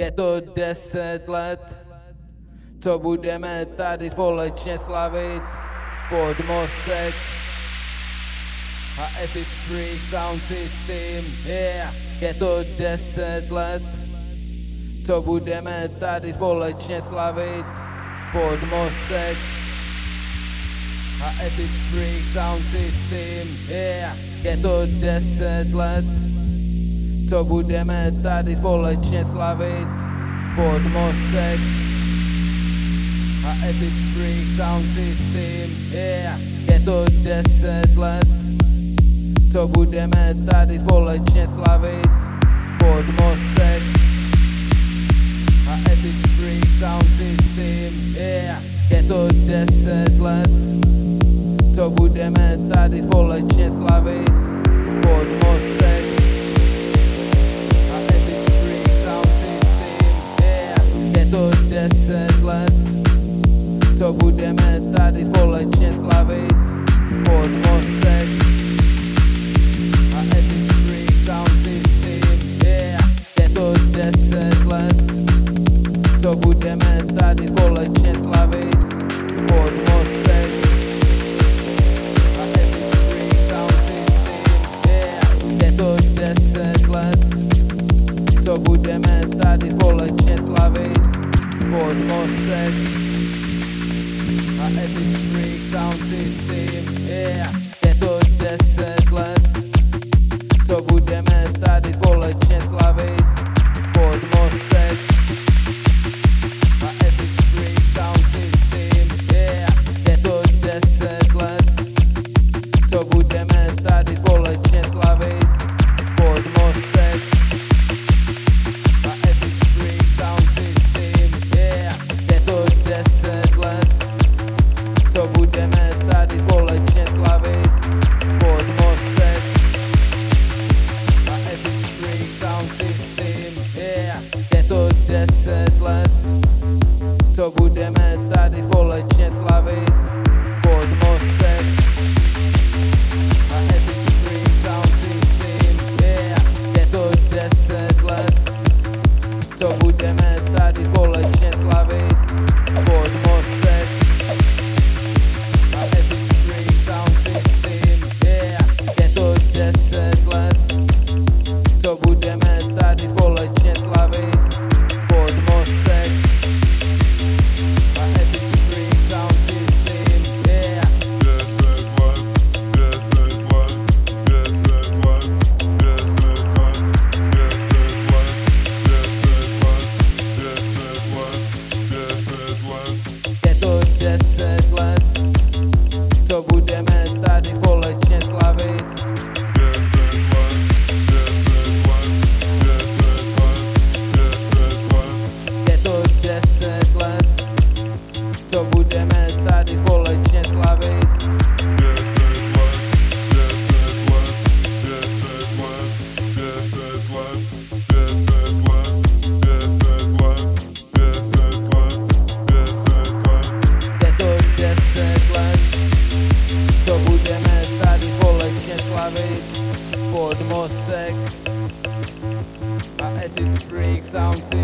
Je to deset let, co budeme tady společně slavit pod mostek. A acid freak sound system, yeah. Je to deset let, co budeme tady společně slavit pod mostek. A acid freak sound system, yeah. Je to deset let, co budeme tady společně slavit pod mostek. A acid freak sound system, yeah. Je to deset let, co budeme tady společně slavit pod mostek. Acid freak sound system, yeah. Je to deset let, co budeme tady společně slavit pod mostek. Co budeme tady společně slavit pod mostek. A acid freak sound system, yeah. Je to deset let, co budeme tady společně slavit pod mostek. A acid freak sound system, yeah. Je to deset let, co budeme tady společně slavit pod mostek. A acid freak sound system, yeah. Je to deset let, co budeme tady společně slavit pod mostek. A acid freak sound system, yeah. Je to deset let, co budeme tady společně deset let, co budeme for the most tech. My acid freaks, something.